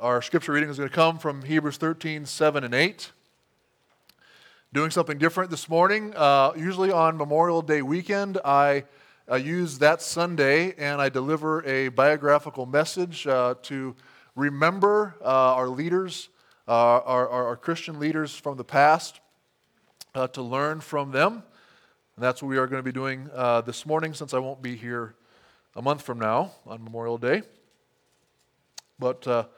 Our scripture reading is going to come from Hebrews 13, 7 and 8. Doing something different this morning. Uh, usually on Memorial Day weekend, I uh, use that Sunday and I deliver a biographical message uh, to remember uh, our leaders, uh, our, our, our, Christian leaders from the past, to learn from them. And that's what we are going to be doing this morning since I won't be here a month from now on Memorial Day. But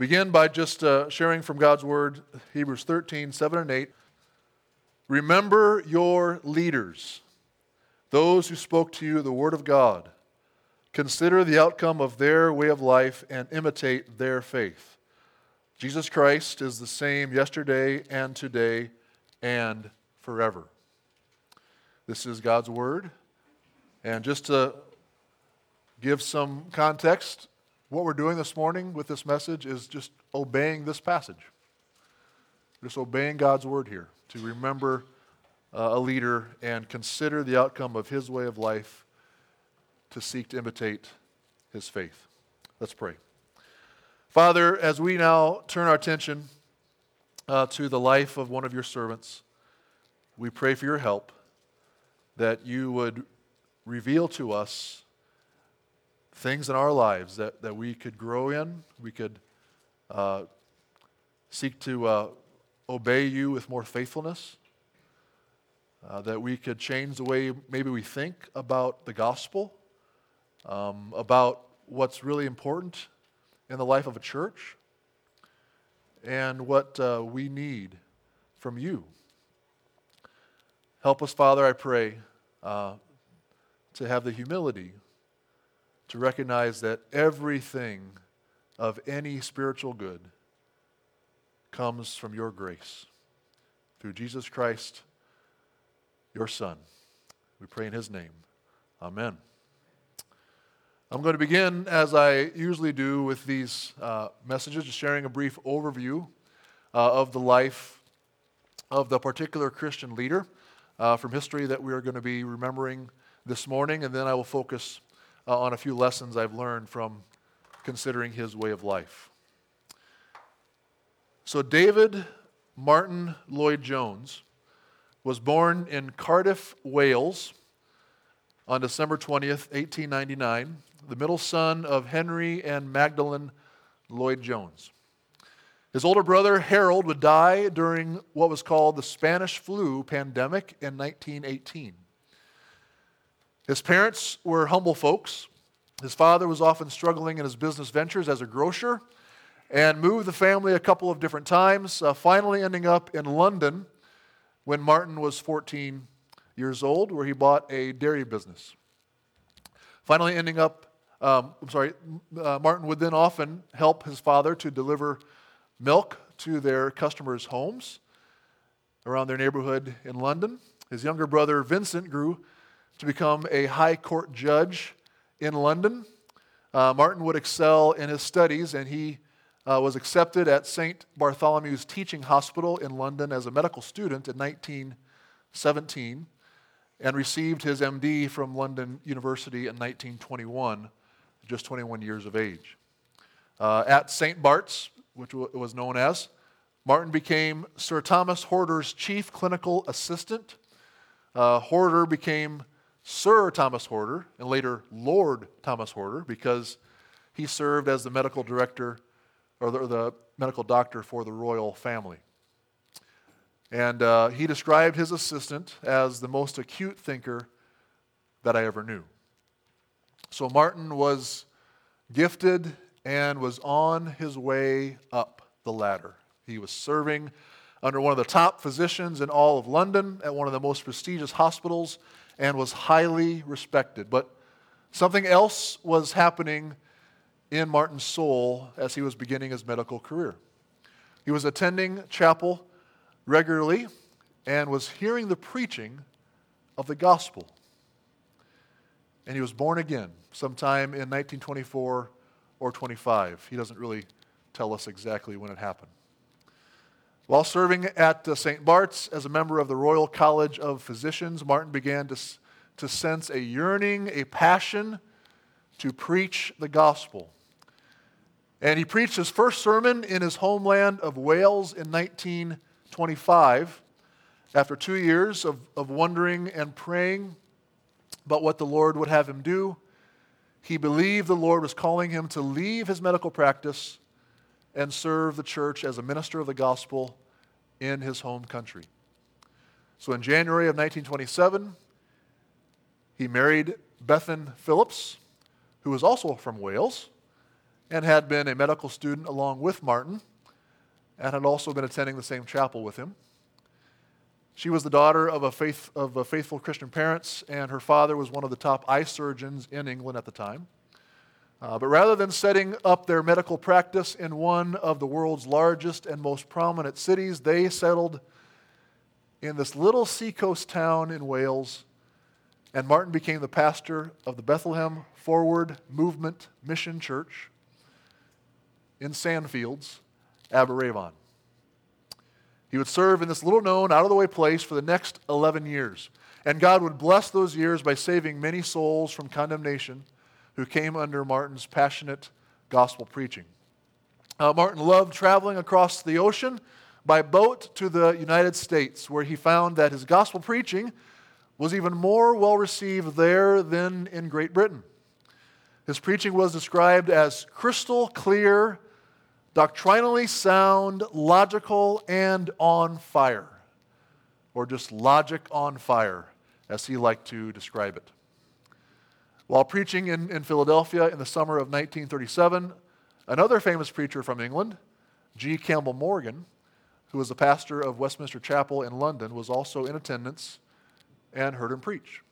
begin by just uh, sharing from God's Word, Hebrews 13, 7 and 8. Remember your leaders, those who spoke to you the Word of God. Consider the outcome of their way of life and imitate their faith. Jesus Christ is the same yesterday and today and forever. This is God's Word. And just to give some context, what we're doing this morning with this message is just obeying this passage. Just obeying God's word here to remember uh, a leader and consider the outcome of his way of life to seek to imitate his faith. Let's pray. Father, as we now turn our attention uh, to the life of one of your servants, we pray for your help that you would reveal to us things in our lives that, that we could grow in, we could uh, seek to uh, obey you with more faithfulness, uh, that we could change the way maybe we think about the gospel, um, about what's really important in the life of a church, and what uh, we need from you. Help us, Father, I pray, uh, to have the humility to recognize that everything of any spiritual good comes from your grace through Jesus Christ, your Son. We pray in his name. Amen. I'm going to begin, as I usually do, with these uh, messages, just sharing a brief overview uh, of the life of the particular Christian leader uh, from history that we are going to be remembering this morning, and then I will focus uh, on a few lessons I've learned from considering his way of life. So, David Martyn Lloyd Jones was born in Cardiff, Wales on December 20th, 1899, the middle son of Henry and Magdalen Lloyd Jones. His older brother, Harold, would die during what was called the Spanish flu pandemic in 1918. His parents were humble folks. His father was often struggling in his business ventures as a grocer and moved the family a couple of different times, uh, finally ending up in London when Martyn was 14 years old, where he bought a dairy business. Finally, ending up, um, I'm sorry, uh, Martyn would then often help his father to deliver milk to their customers' homes around their neighborhood in London. His younger brother Vincent grew to become a high court judge in London. Uh, Martyn would excel in his studies, and he uh, was accepted at St. Bartholomew's Teaching Hospital in London as a medical student in 1917 and received his MD from London University in 1921, just 21 years of age. Uh, at St. Bart's, which was known as, Martyn became Sir Thomas Horder's chief clinical assistant. Uh, Horder became Sir Thomas Horder and later Lord Thomas Horder because he served as the medical director or the, the medical doctor for the royal family. And uh, he described his assistant as the most acute thinker that I ever knew. So Martyn was gifted and was on his way up the ladder. He was serving under one of the top physicians in all of London at one of the most prestigious hospitals and was highly respected. But something else was happening in Martyn's soul as he was beginning his medical career. He was attending chapel regularly and was hearing the preaching of the gospel. And he was born again sometime in 1924 or 25. He doesn't really tell us exactly when it happened. While serving at uh, St. Bart's as a member of the Royal College of Physicians, Martyn began to, to sense a yearning, a passion to preach the gospel. And he preached his first sermon in his homeland of Wales in 1925 after two years of, of wondering and praying about what the Lord would have him do. He believed the Lord was calling him to leave his medical practice and serve the church as a minister of the gospel in his home country. So in January of 1927, he married Bethan Phillips, who was also from Wales and had been a medical student along with Martyn and had also been attending the same chapel with him. She was the daughter of, a faith, of a faithful Christian parents, and her father was one of the top eye surgeons in England at the time. Uh, but rather than setting up their medical practice in one of the world's largest and most prominent cities, they settled in this little seacoast town in Wales, and Martyn became the pastor of the Bethlehem Forward Movement Mission Church in Sandfields, Aberavon. He would serve in this little known, out of the way place for the next 11 years. And God would bless those years by saving many souls from condemnation who came under Martyn's passionate gospel preaching. Uh, Martyn loved traveling across the ocean by boat to the United States, where he found that his gospel preaching was even more well received there than in Great Britain. His preaching was described as crystal clear, doctrinally sound, logical, and on fire, or just logic on fire, as he liked to describe it. While preaching in, in Philadelphia in the summer of 1937, another famous preacher from England, G. Campbell Morgan, who was the pastor of Westminster Chapel in London, was also in attendance and heard him preach.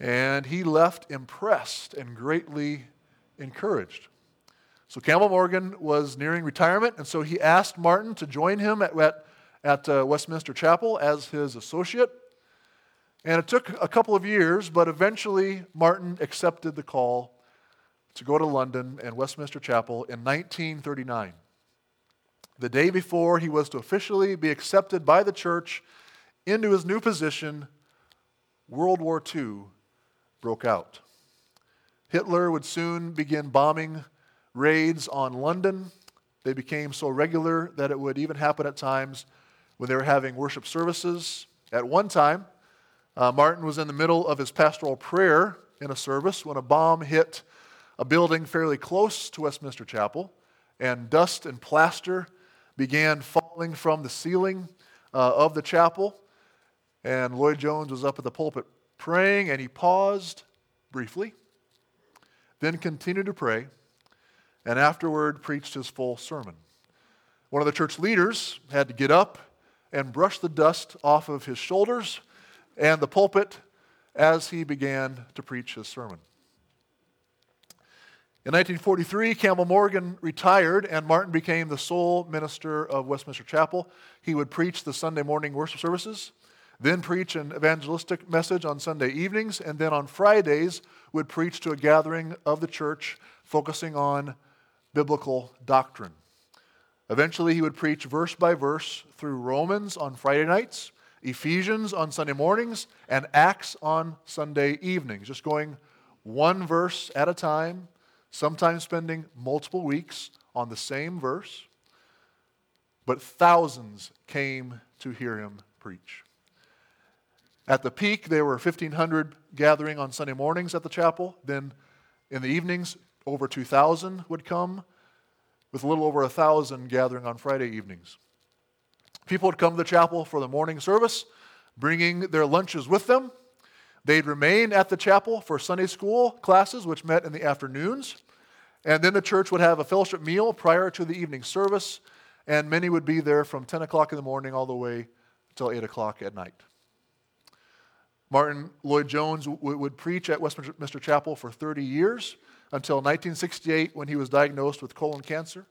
And he left impressed and greatly encouraged. So Campbell Morgan was nearing retirement, and so he asked Martyn to join him at, at, at uh, Westminster Chapel as his associate. And it took a couple of years, but eventually Martyn accepted the call to go to London and Westminster Chapel in 1939. The day before he was to officially be accepted by the church into his new position, World War II broke out. Hitler would soon begin bombing raids on London. They became so regular that it would even happen at times when they were having worship services. At one time, uh, Martyn was in the middle of his pastoral prayer in a service when a bomb hit a building fairly close to Westminster Chapel, and dust and plaster began falling from the ceiling uh, of the chapel. And Lloyd Jones was up at the pulpit praying, and he paused briefly, then continued to pray, and afterward preached his full sermon. One of the church leaders had to get up and brush the dust off of his shoulders and the pulpit as he began to preach his sermon. In 1943, Campbell Morgan retired, and Martyn became the sole minister of Westminster Chapel. He would preach the Sunday morning worship services, then preach an evangelistic message on Sunday evenings, and then on Fridays would preach to a gathering of the church focusing on biblical doctrine. Eventually, he would preach verse by verse through Romans on Friday nights Ephesians on Sunday mornings, and Acts on Sunday evenings, just going one verse at a time, sometimes spending multiple weeks on the same verse. But thousands came to hear him preach. At the peak, there were 1,500 gathering on Sunday mornings at the chapel. Then in the evenings, over 2,000 would come, with a little over 1,000 gathering on Friday evenings. People would come to the chapel for the morning service, bringing their lunches with them. They'd remain at the chapel for Sunday school classes, which met in the afternoons. And then the church would have a fellowship meal prior to the evening service, and many would be there from 10 o'clock in the morning all the way until 8 o'clock at night. Martyn Lloyd Jones w- would preach at Westminster Chapel for 30 years until 1968 when he was diagnosed with colon cancer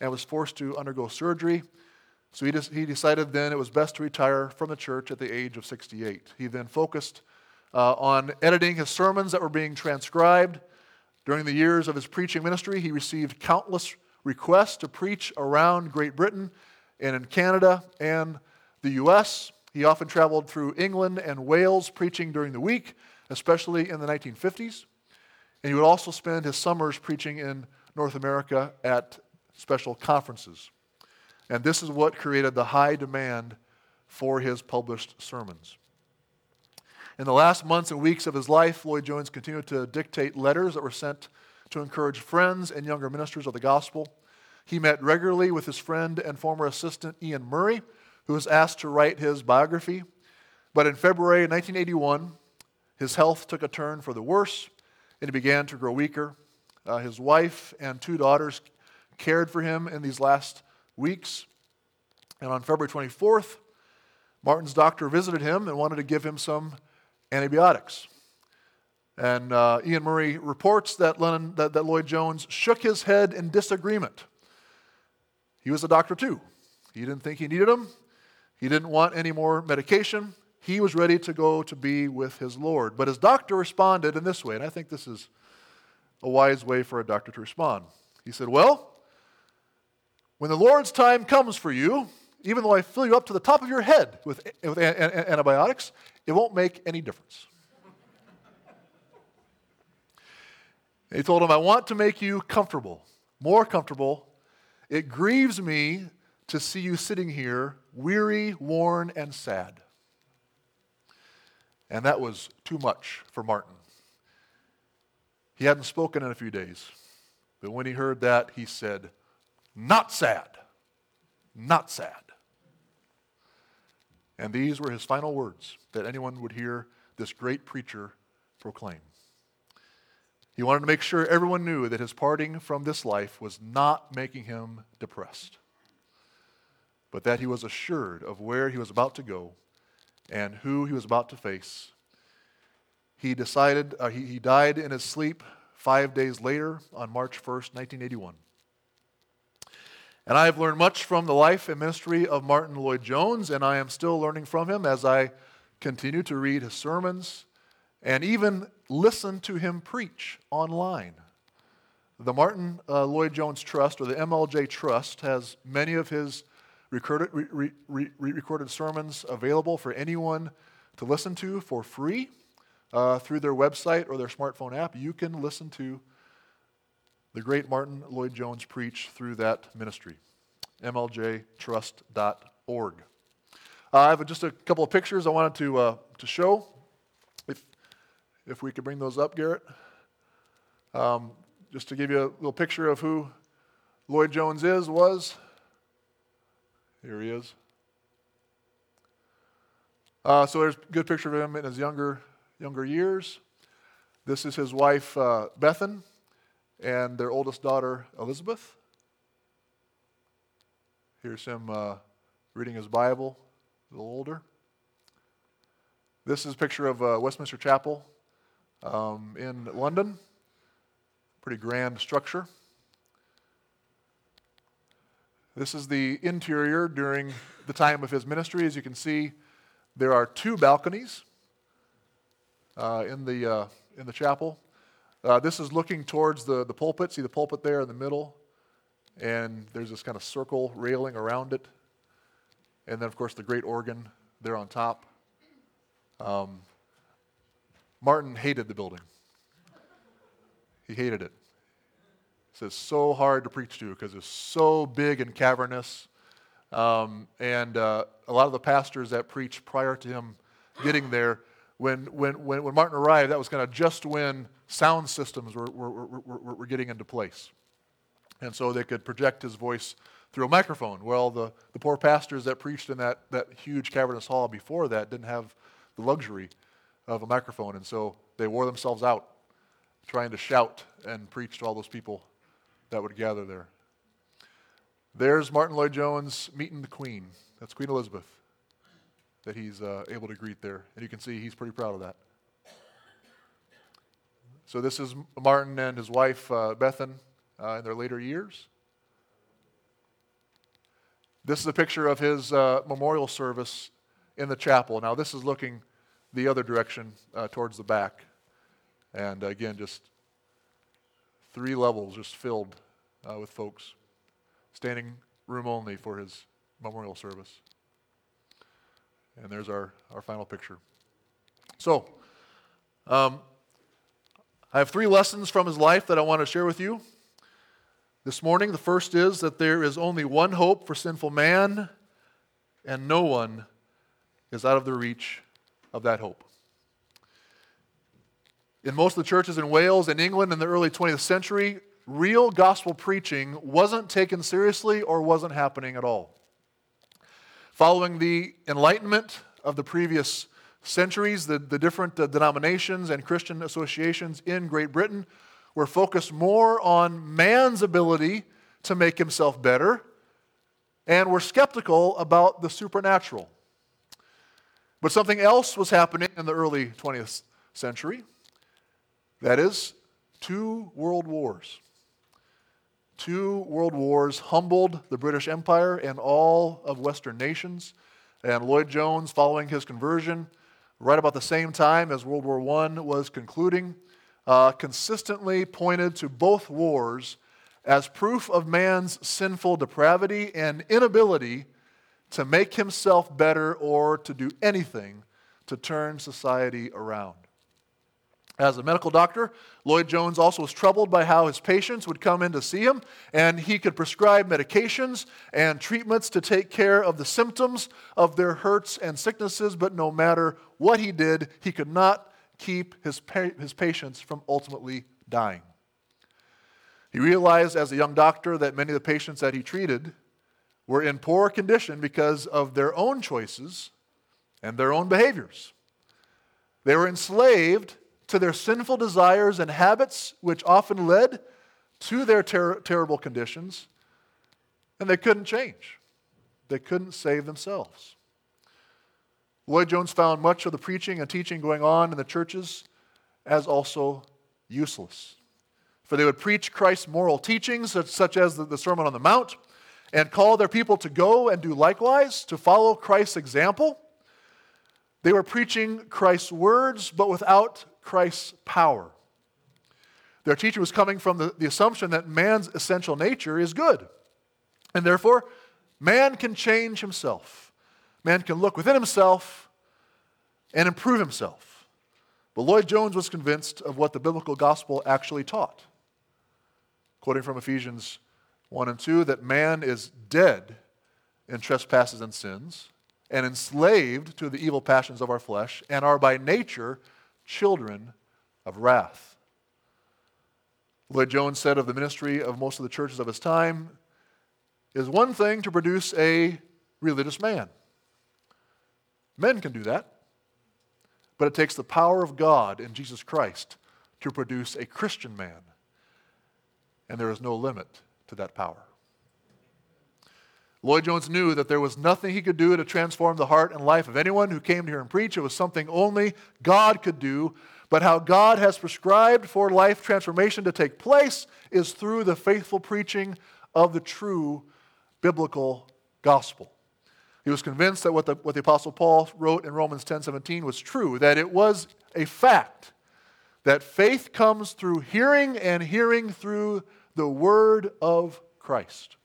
and was forced to undergo surgery. So he, just, he decided then it was best to retire from the church at the age of 68. He then focused uh, on editing his sermons that were being transcribed. During the years of his preaching ministry, he received countless requests to preach around Great Britain and in Canada and the U.S. He often traveled through England and Wales preaching during the week, especially in the 1950s. And he would also spend his summers preaching in North America at special conferences. And this is what created the high demand for his published sermons. In the last months and weeks of his life, Lloyd Jones continued to dictate letters that were sent to encourage friends and younger ministers of the gospel. He met regularly with his friend and former assistant Iain Murray, who was asked to write his biography. But in February 1981, his health took a turn for the worse, and he began to grow weaker. Uh, his wife and two daughters cared for him in these last weeks. And on February 24th, Martyn's doctor visited him and wanted to give him some antibiotics. And uh, Iain Murray reports that, Lennon, that, that Lloyd Jones shook his head in disagreement. He was a doctor too. He didn't think he needed them. He didn't want any more medication. He was ready to go to be with his Lord. But his doctor responded in this way, and I think this is a wise way for a doctor to respond. He said, Well, when the Lord's time comes for you, even though I fill you up to the top of your head with, with antibiotics, it won't make any difference. he told him, I want to make you comfortable, more comfortable. It grieves me to see you sitting here, weary, worn, and sad. And that was too much for Martyn. He hadn't spoken in a few days. But when he heard that, he said, Not sad. Not sad. And these were his final words that anyone would hear this great preacher proclaim. He wanted to make sure everyone knew that his parting from this life was not making him depressed, but that he was assured of where he was about to go and who he was about to face. He decided, uh, he, he died in his sleep five days later on March 1st, 1981. And I have learned much from the life and ministry of Martyn Lloyd Jones, and I am still learning from him as I continue to read his sermons and even listen to him preach online. The Martyn uh, Lloyd Jones Trust, or the MLJ Trust, has many of his recorded, re, re, re, recorded sermons available for anyone to listen to for free uh, through their website or their smartphone app. You can listen to the great Martyn Lloyd Jones preached through that ministry. MLJTrust.org. Uh, I have just a couple of pictures I wanted to, uh, to show. If, if we could bring those up, Garrett. Um, just to give you a little picture of who Lloyd Jones is, was. Here he is. Uh, so there's a good picture of him in his younger, younger years. This is his wife, uh, Bethan and their oldest daughter, Elizabeth. Here's him uh, reading his Bible, a little older. This is a picture of uh, Westminster Chapel um, in London. Pretty grand structure. This is the interior during the time of his ministry. As you can see, there are two balconies uh, in, the, uh, in the chapel. Uh, this is looking towards the, the pulpit. See the pulpit there in the middle? And there's this kind of circle railing around it. And then, of course, the great organ there on top. Um, Martyn hated the building. He hated it. He says, so hard to preach to because it's so big and cavernous. Um, and uh, a lot of the pastors that preached prior to him getting there, when, when, when, when Martyn arrived, that was kind of just when sound systems were, were, were, were, getting into place. And so they could project his voice through a microphone. Well, the, the poor pastors that preached in that, that huge cavernous hall before that didn't have the luxury of a microphone. And so they wore themselves out trying to shout and preach to all those people that would gather there. There's Martyn Lloyd Jones meeting the Queen. That's Queen Elizabeth that he's uh, able to greet there. And you can see he's pretty proud of that. So this is Martyn and his wife, uh, Bethan, uh, in their later years. This is a picture of his uh, memorial service in the chapel. Now, this is looking the other direction uh, towards the back. And again, just three levels just filled uh, with folks. Standing room only for his memorial service. And there's our, our final picture. So, um, I have three lessons from his life that I want to share with you. This morning, the first is that there is only one hope for sinful man, and no one is out of the reach of that hope. In most of the churches in Wales and England in the early 20th century, real gospel preaching wasn't taken seriously or wasn't happening at all. Following the Enlightenment of the previous centuries, the, the different uh, denominations and Christian associations in Great Britain were focused more on man's ability to make himself better and were skeptical about the supernatural. But something else was happening in the early 20th century. That is, two world wars. Two world wars humbled the British Empire and all of Western nations. And Lloyd Jones, following his conversion, right about the same time as World War I was concluding, uh, consistently pointed to both wars as proof of man's sinful depravity and inability to make himself better or to do anything to turn society around. As a medical doctor, Lloyd Jones also was troubled by how his patients would come in to see him, and he could prescribe medications and treatments to take care of the symptoms of their hurts and sicknesses, but no matter what he did, he could not keep his, pa- his patients from ultimately dying. He realized as a young doctor that many of the patients that he treated were in poor condition because of their own choices and their own behaviors. They were enslaved to their sinful desires and habits, which often led to their ter- terrible conditions, and they couldn't change. They couldn't save themselves. Lloyd Jones found much of the preaching and teaching going on in the churches as also useless. For they would preach Christ's moral teachings, such as the Sermon on the Mount, and call their people to go and do likewise, to follow Christ's example. They were preaching Christ's words, but without Christ's power. Their teaching was coming from the, the assumption that man's essential nature is good. And therefore, man can change himself. Man can look within himself and improve himself. But Lloyd Jones was convinced of what the biblical gospel actually taught. Quoting from Ephesians 1 and 2, that man is dead in trespasses and sins and enslaved to the evil passions of our flesh and are by nature children of wrath. Lloyd Jones said of the ministry of most of the churches of his time is one thing to produce a religious man. Men can do that. But it takes the power of God in Jesus Christ to produce a Christian man. And there is no limit to that power. Lloyd Jones knew that there was nothing he could do to transform the heart and life of anyone who came to hear him preach. It was something only God could do. But how God has prescribed for life transformation to take place is through the faithful preaching of the true biblical gospel. He was convinced that what the, what the Apostle Paul wrote in Romans 10 17 was true, that it was a fact that faith comes through hearing and hearing through the word of Christ,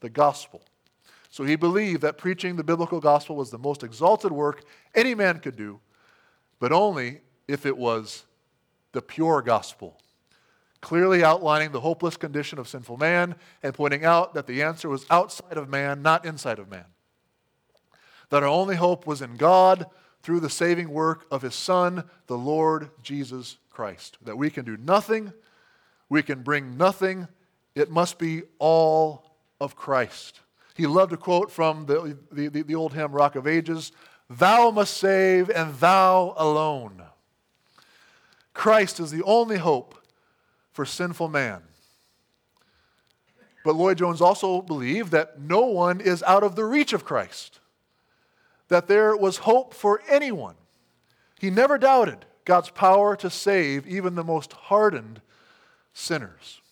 the gospel. So he believed that preaching the biblical gospel was the most exalted work any man could do, but only if it was the pure gospel, clearly outlining the hopeless condition of sinful man and pointing out that the answer was outside of man, not inside of man. That our only hope was in God through the saving work of his Son, the Lord Jesus Christ. That we can do nothing, we can bring nothing, it must be all of Christ. He loved to quote from the, the, the, the old hymn, Rock of Ages Thou must save, and thou alone. Christ is the only hope for sinful man. But Lloyd Jones also believed that no one is out of the reach of Christ, that there was hope for anyone. He never doubted God's power to save even the most hardened sinners.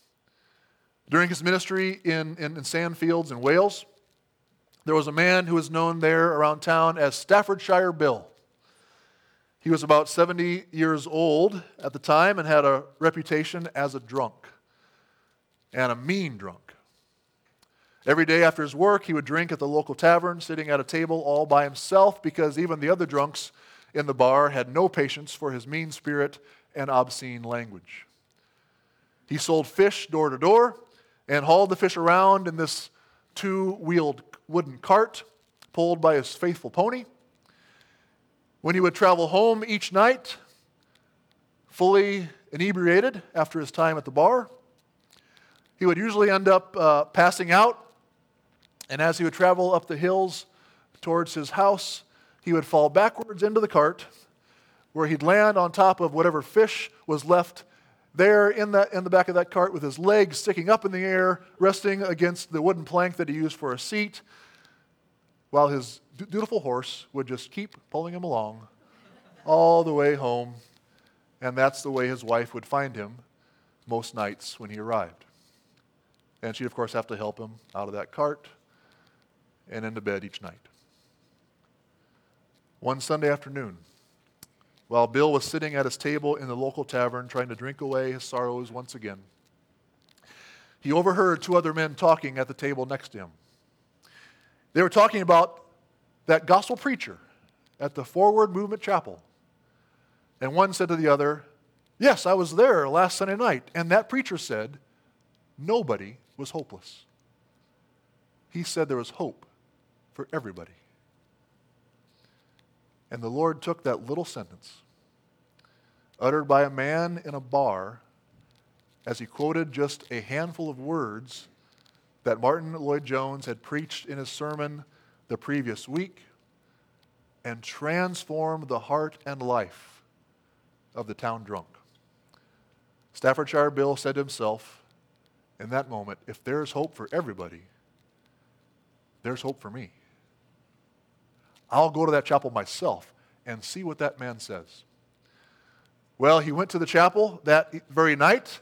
During his ministry in, in, in Sandfields in Wales, there was a man who was known there around town as Staffordshire Bill. He was about 70 years old at the time and had a reputation as a drunk and a mean drunk. Every day after his work, he would drink at the local tavern, sitting at a table all by himself because even the other drunks in the bar had no patience for his mean spirit and obscene language. He sold fish door to door and hauled the fish around in this two wheeled wooden cart pulled by his faithful pony. When he would travel home each night, fully inebriated after his time at the bar, he would usually end up uh, passing out. And as he would travel up the hills towards his house, he would fall backwards into the cart, where he'd land on top of whatever fish was left there in the, in the back of that cart with his legs sticking up in the air, resting against the wooden plank that he used for a seat, while his dutiful horse would just keep pulling him along all the way home. And that's the way his wife would find him most nights when he arrived. And she'd, of course, have to help him out of that cart and into bed each night. One Sunday afternoon, while Bill was sitting at his table in the local tavern trying to drink away his sorrows once again, he overheard two other men talking at the table next to him. They were talking about that gospel preacher at the Forward Movement Chapel. And one said to the other, Yes, I was there last Sunday night. And that preacher said, Nobody was hopeless. He said there was hope for everybody. And the Lord took that little sentence, uttered by a man in a bar, as he quoted just a handful of words that Martyn Lloyd-Jones had preached in his sermon the previous week, and transformed the heart and life of the town drunk. Staffordshire Bill said to himself in that moment, if there's hope for everybody, there's hope for me. I'll go to that chapel myself and see what that man says. Well, he went to the chapel that very night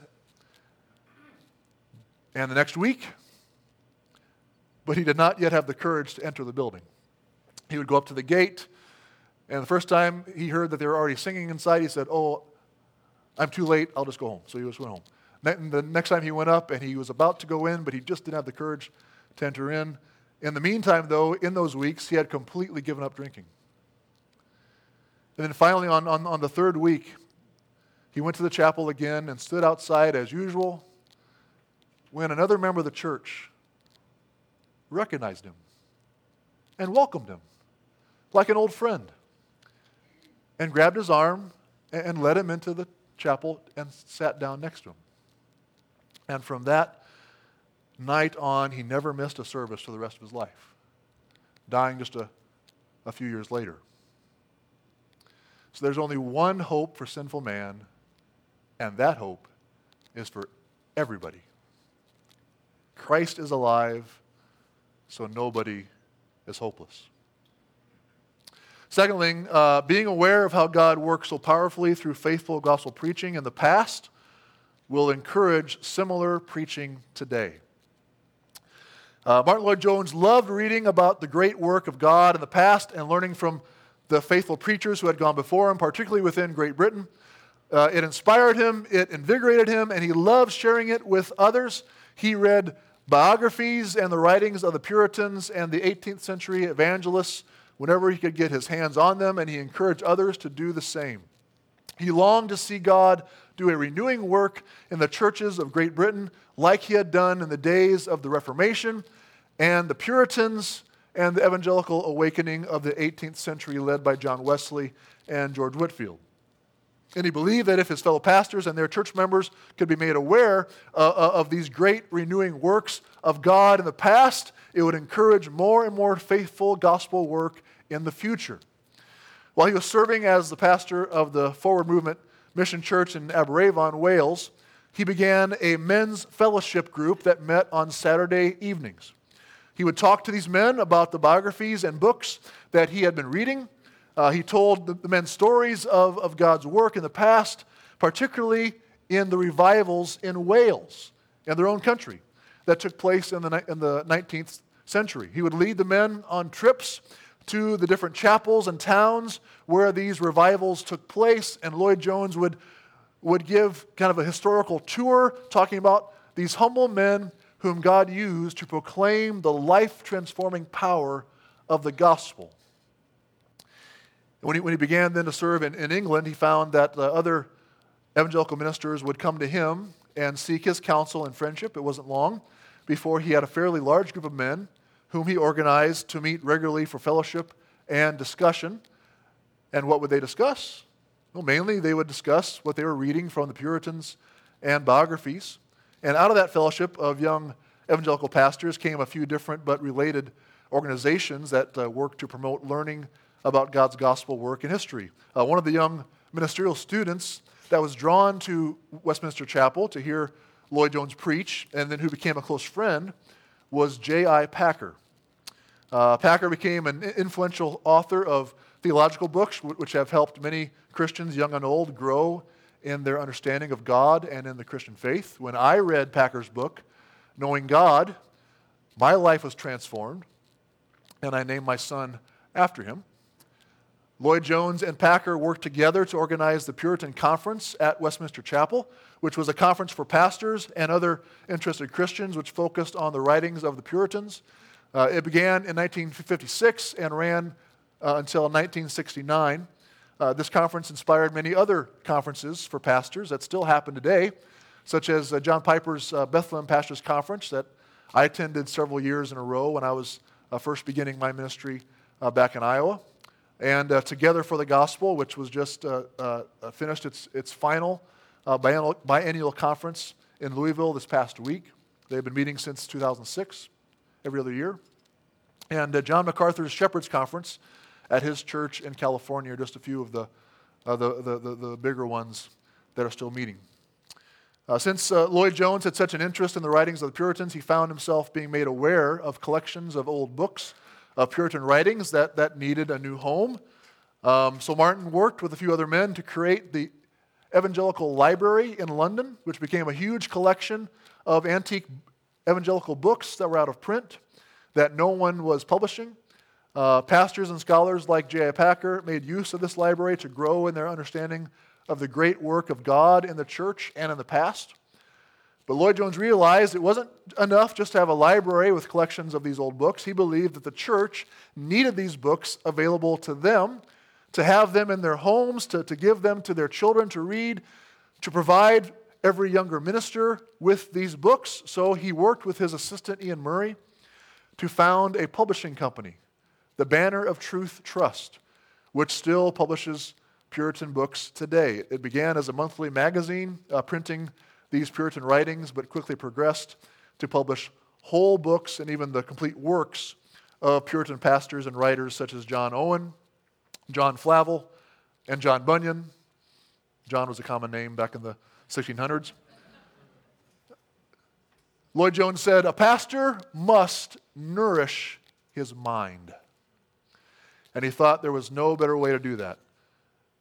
and the next week, but he did not yet have the courage to enter the building. He would go up to the gate, and the first time he heard that they were already singing inside, he said, Oh, I'm too late, I'll just go home. So he just went home. The next time he went up and he was about to go in, but he just didn't have the courage to enter in. In the meantime, though, in those weeks, he had completely given up drinking. And then finally, on, on, on the third week, he went to the chapel again and stood outside as usual when another member of the church recognized him and welcomed him like an old friend and grabbed his arm and led him into the chapel and sat down next to him. And from that night on, he never missed a service for the rest of his life, dying just a, a few years later. So there's only one hope for sinful man, and that hope is for everybody. Christ is alive, so nobody is hopeless. Secondly, uh, being aware of how God works so powerfully through faithful gospel preaching in the past will encourage similar preaching today. Uh, Martyn Lloyd-Jones loved reading about the great work of God in the past and learning from the faithful preachers who had gone before him, particularly within Great Britain. Uh, it inspired him, it invigorated him, and he loved sharing it with others. He read biographies and the writings of the Puritans and the 18th century evangelists whenever he could get his hands on them, and he encouraged others to do the same. He longed to see God do a renewing work in the churches of Great Britain, like he had done in the days of the Reformation and the Puritans and the evangelical awakening of the 18th century, led by John Wesley and George Whitefield. And he believed that if his fellow pastors and their church members could be made aware uh, uh, of these great renewing works of God in the past, it would encourage more and more faithful gospel work in the future. While he was serving as the pastor of the Forward Movement Mission Church in Aberavon, Wales, he began a men's fellowship group that met on Saturday evenings. He would talk to these men about the biographies and books that he had been reading. Uh, he told the, men stories of, of God's work in the past, particularly in the revivals in Wales, in their own country, that took place in the, in the 19th century. He would lead the men on trips to the different chapels and towns where these revivals took place, and Lloyd-Jones would, would give kind of a historical tour talking about these humble men whom God used to proclaim the life transforming power of the gospel. When he, when he began then to serve in, in England, he found that the other evangelical ministers would come to him and seek his counsel and friendship. It wasn't long before he had a fairly large group of men whom he organized to meet regularly for fellowship and discussion. And what would they discuss? Well, mainly they would discuss what they were reading from the Puritans and biographies. And out of that fellowship of young evangelical pastors came a few different but related organizations that uh, work to promote learning about God's gospel work in history. Uh, one of the young ministerial students that was drawn to Westminster Chapel to hear Lloyd Jones preach, and then who became a close friend, was J.I. Packer. Uh, Packer became an influential author of theological books, which have helped many Christians, young and old, grow in their understanding of God and in the Christian faith. When I read Packer's book, Knowing God, my life was transformed, and I named my son after him. Lloyd Jones and Packer worked together to organize the Puritan Conference at Westminster Chapel, which was a conference for pastors and other interested Christians, which focused on the writings of the Puritans. Uh, it began in 1956 and ran uh, until 1969. Uh, this conference inspired many other conferences for pastors that still happen today, such as uh, John Piper's uh, Bethlehem Pastors Conference that I attended several years in a row when I was uh, first beginning my ministry back in Iowa and uh, Together for the Gospel, which was just uh, uh, finished its, its final uh, biennial, biennial conference in Louisville this past week. They've been meeting since 2006, every other year. And uh, John MacArthur's Shepherd's Conference at his church in California are just a few of the, uh, the, the, the, the, bigger ones that are still meeting. since Lloyd Jones had such an interest in the writings of the Puritans, he found himself being made aware of collections of old books of Puritan writings that, that needed a new home. Um, so Martyn worked with a few other men to create the Evangelical Library in London, which became a huge collection of antique evangelical books that were out of print that no one was publishing. Uh, pastors and scholars like J.I. Packer made use of this library to grow in their understanding of the great work of God in the church and in the past. But Lloyd Jones realized it wasn't enough just to have a library with collections of these old books. He believed that the church needed these books available to them, to have them in their homes, to, to give them to their children to read, to provide every younger minister with these books. So he worked with his assistant, Iain Murray, to found a publishing company, the Banner of Truth Trust, which still publishes Puritan books today. It began as a monthly magazine, uh, printing these Puritan writings, but quickly progressed to publish whole books and even the complete works of Puritan pastors and writers such as John Owen, John Flavel, and John Bunyan. John was a common name back in the 1600s. Lloyd Jones said, A pastor must nourish his mind. And he thought there was no better way to do that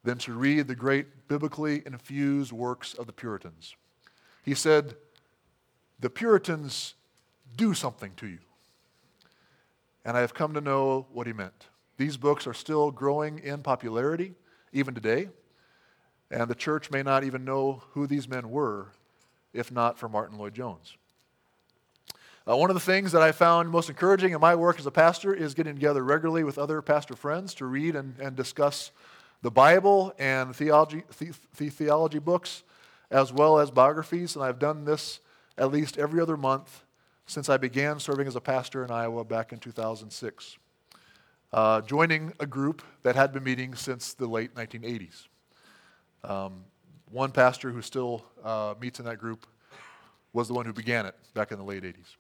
than to read the great biblically infused works of the Puritans. He said, The Puritans do something to you. And I have come to know what he meant. These books are still growing in popularity, even today. And the church may not even know who these men were if not for Martyn Lloyd Jones. Uh, one of the things that I found most encouraging in my work as a pastor is getting together regularly with other pastor friends to read and, and discuss the Bible and theology, the, the theology books as well as biographies, and I've done this at least every other month since I began serving as a pastor in Iowa back in 2006, uh, joining a group that had been meeting since the late 1980s. Um, one pastor who still uh, meets in that group was the one who began it back in the late 80s.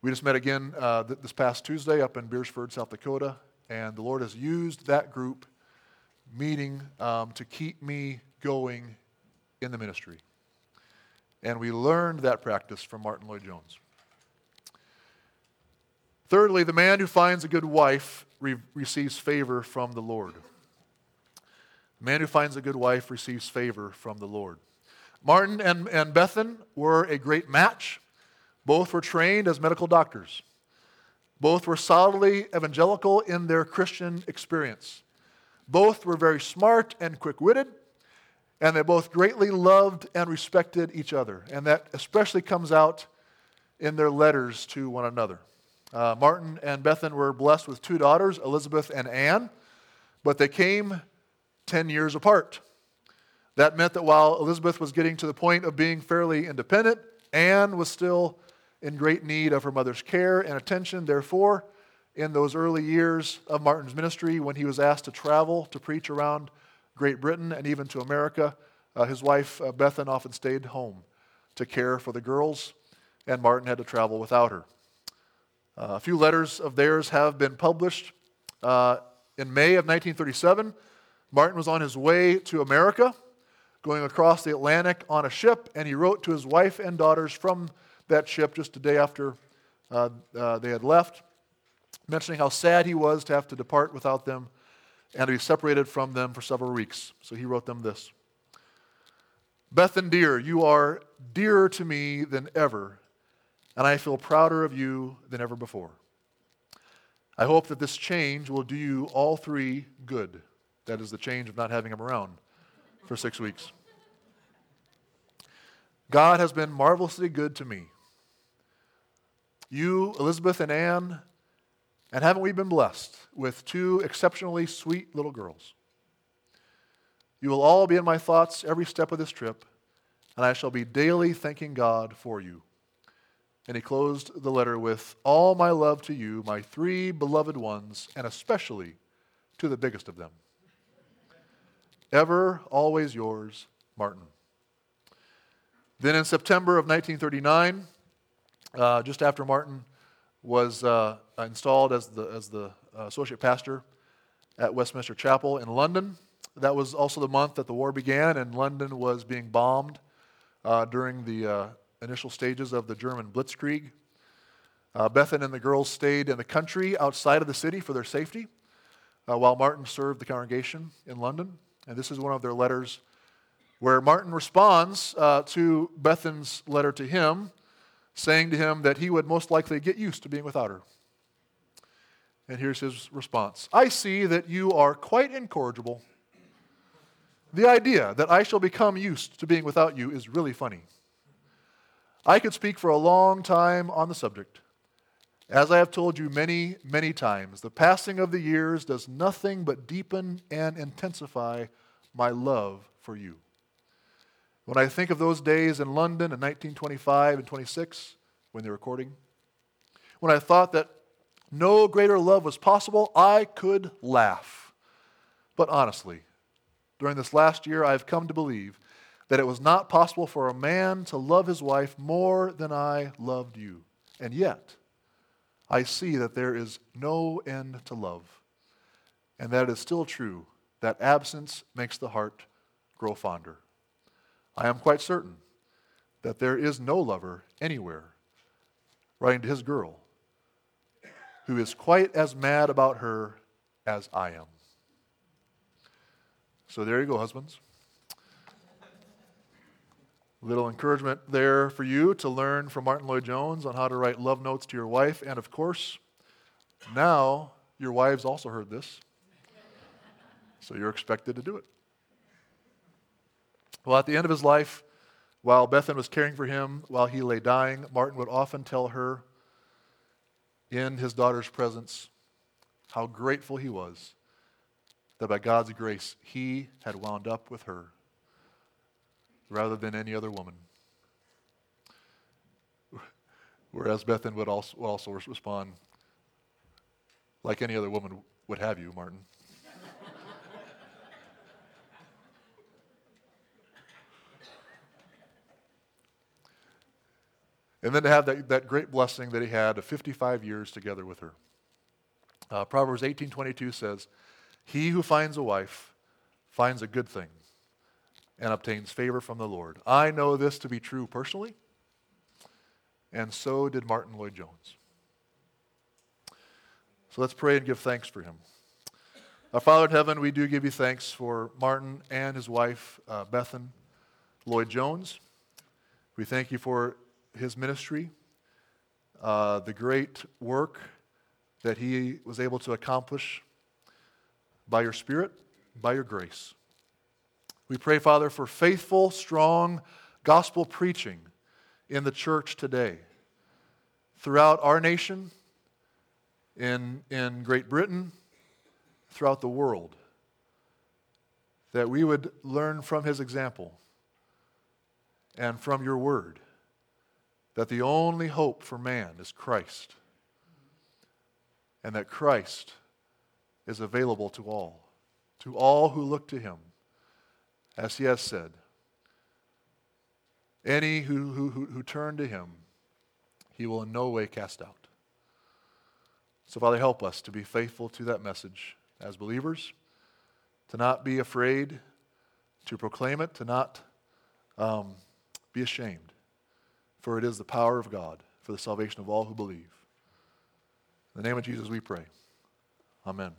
We just met again uh, th- this past Tuesday up in Beresford, South Dakota, and the Lord has used that group meeting um, to keep me going in the ministry. And we learned that practice from Martyn Lloyd Jones. Thirdly, the man who finds a good wife re- receives favor from the Lord. The man who finds a good wife receives favor from the Lord. Martyn and, and Bethan were a great match. Both were trained as medical doctors. Both were solidly evangelical in their Christian experience. Both were very smart and quick witted and they both greatly loved and respected each other. And that especially comes out in their letters to one another. Uh, Martyn and Bethan were blessed with two daughters, Elizabeth and Anne, but they came 10 years apart. That meant that while Elizabeth was getting to the point of being fairly independent, Anne was still in great need of her mother's care and attention. Therefore, in those early years of Martyn's ministry, when he was asked to travel to preach around Great Britain and even to America, uh, his wife, uh, Bethan, often stayed home to care for the girls, and Martyn had to travel without her. Uh, a few letters of theirs have been published. Uh, in May of 1937, Martyn was on his way to America, going across the Atlantic on a ship, and he wrote to his wife and daughters from that ship just a day after uh, uh, they had left, mentioning how sad he was to have to depart without them and to be separated from them for several weeks. So he wrote them this Bethan, dear, you are dearer to me than ever, and I feel prouder of you than ever before. I hope that this change will do you all three good. That is the change of not having him around for six weeks. God has been marvelously good to me. You, Elizabeth, and Anne, and haven't we been blessed with two exceptionally sweet little girls? You will all be in my thoughts every step of this trip, and I shall be daily thanking God for you. And he closed the letter with All my love to you, my three beloved ones, and especially to the biggest of them. Ever, always yours, Martyn. Then in September of 1939, uh, just after Martyn was uh, installed as the, as the uh, associate pastor at Westminster Chapel in London, that was also the month that the war began, and London was being bombed uh, during the uh, initial stages of the German blitzkrieg. Uh, Bethan and the girls stayed in the country outside of the city for their safety, uh, while Martyn served the congregation in London. And this is one of their letters where Martyn responds uh, to Bethan's letter to him, saying to him that he would most likely get used to being without her. And here's his response I see that you are quite incorrigible the idea that I shall become used to being without you is really funny. I could speak for a long time on the subject. As I have told you many, many times, the passing of the years does nothing but deepen and intensify my love for you. When I think of those days in London in 1925 and 26, when they were recording, when I thought that no greater love was possible, I could laugh. But honestly, during this last year, I have come to believe that it was not possible for a man to love his wife more than I loved you. And yet, I see that there is no end to love, and that it is still true that absence makes the heart grow fonder. I am quite certain that there is no lover anywhere, writing to his girl, who is quite as mad about her as I am. So there you go, husbands. Little encouragement there for you to learn from Martyn Lloyd-Jones on how to write love notes to your wife. And of course, now your wives also heard this. So you're expected to do it. Well, at the end of his life, while Bethan was caring for him, while he lay dying, Martyn would often tell her in his daughter's presence how grateful he was that by God's grace, he had wound up with her rather than any other woman. Whereas Bethan would also, also respond, like any other woman would have you, Martyn. And then to have that, that great blessing that he had of 55 years together with her. Uh, Proverbs 18.22 says, he who finds a wife finds a good thing and obtains favor from the Lord. I know this to be true personally, and so did Martyn Lloyd-Jones. So let's pray and give thanks for him. Our Father in heaven, we do give you thanks for Martyn and his wife, uh, Bethan Lloyd-Jones. We thank you for his ministry, uh, the great work that he was able to accomplish by your Spirit, by your grace. We pray, Father, for faithful, strong gospel preaching in the church today, throughout our nation, in, in Great Britain, throughout the world, that we would learn from his example and from your word that the only hope for man is Christ, and that Christ is available to all, to all who look to him. As he has said, any who, who, who, who turn to him, he will in no way cast out. So, Father, help us to be faithful to that message as believers, to not be afraid to proclaim it, to not um, be ashamed, for it is the power of God for the salvation of all who believe. In the name of Jesus, we pray. Amen.